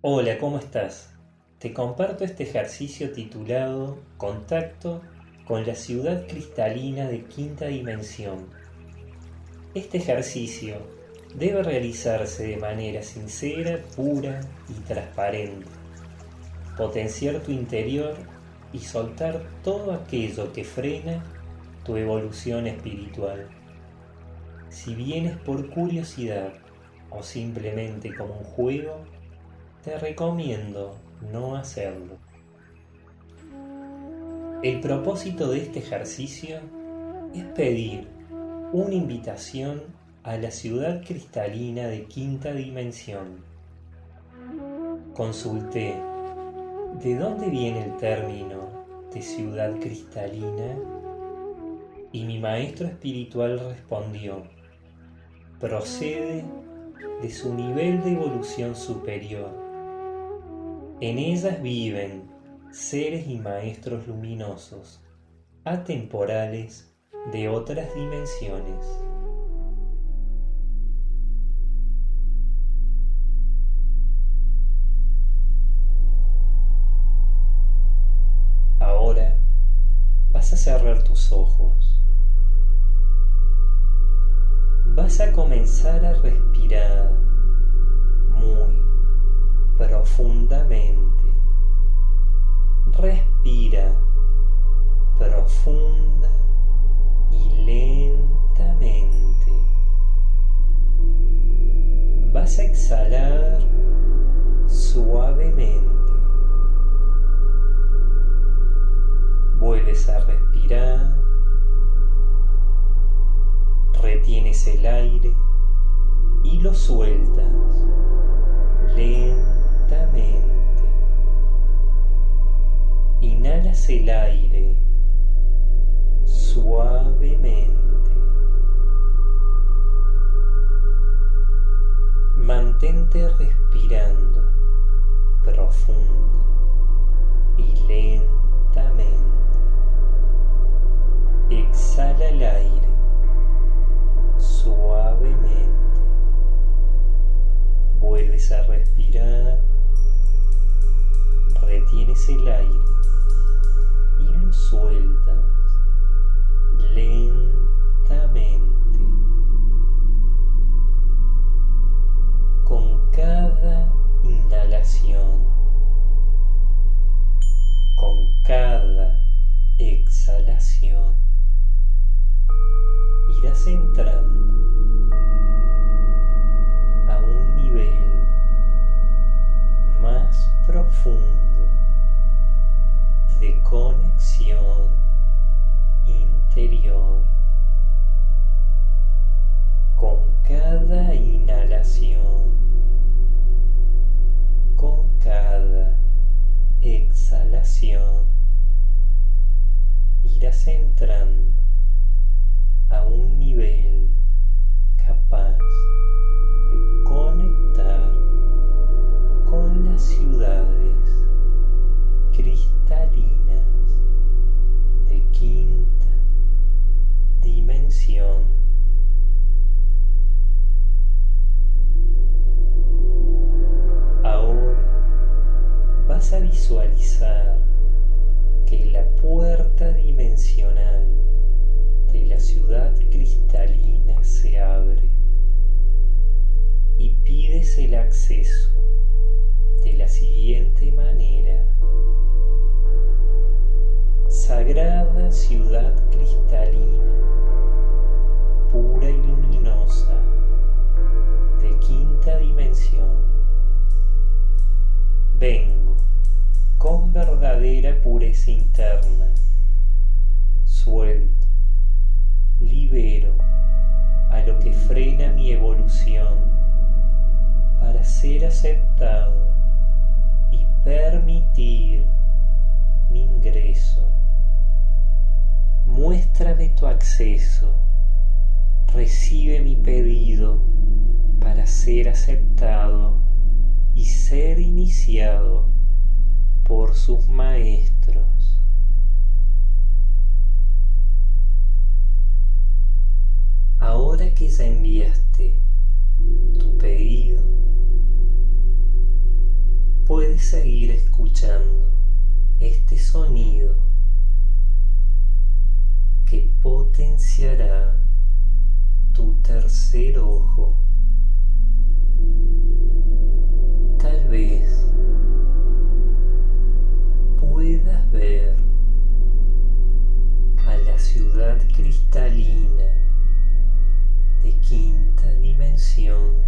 Hola, ¿cómo estás? Te comparto este ejercicio titulado Contacto con la ciudad cristalina de quinta dimensión. Este ejercicio debe realizarse de manera sincera, pura y transparente. Potenciar tu interior y soltar todo aquello que frena tu evolución espiritual. Si vienes por curiosidad o simplemente como un juego, te recomiendo no hacerlo. El propósito de este ejercicio es pedir una invitación a la ciudad cristalina de quinta dimensión. Consulté de dónde viene el término de ciudad cristalina y mi maestro espiritual respondió, procede de su nivel de evolución superior en ellas viven seres y maestros luminosos, atemporales de otras dimensiones. Ahora vas a cerrar tus ojos. Vas a comenzar a respirar muy profundamente. Respira profunda y lentamente. Vas a exhalar suavemente. Vuelves a respirar. Retienes el aire y lo sueltas lentamente Inhalas el aire suavemente. Mantente respirando profunda y lentamente. Exhala el aire suavemente. Vuelves a respirar, retienes el aire y lo sueltas lentamente. Con cada inhalación, con cada exhalación, irás entrando irás Vengo con verdadera pureza interna, suelto, libero a lo que frena mi evolución para ser aceptado y permitir mi ingreso. Muéstrame tu acceso, recibe mi pedido para ser aceptado y ser iniciado por sus maestros. Ahora que ya enviaste tu pedido, puedes seguir escuchando este sonido que potenciará tu tercer ojo vez puedas ver a la ciudad cristalina de quinta dimensión.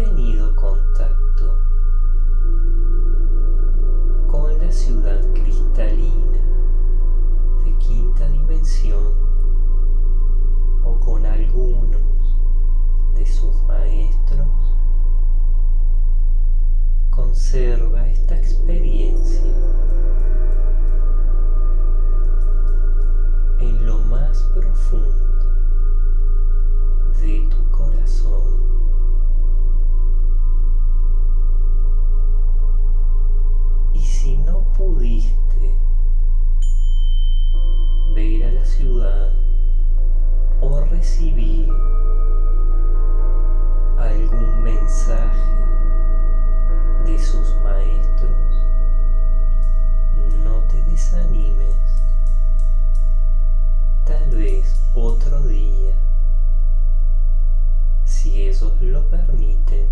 Tenido contacto con la ciudad cristalina de quinta dimensión o con algunos de sus maestros, conserva esta experiencia en lo más profundo pudiste ver a la ciudad o recibir algún mensaje de sus maestros, no te desanimes. Tal vez otro día, si ellos lo permiten,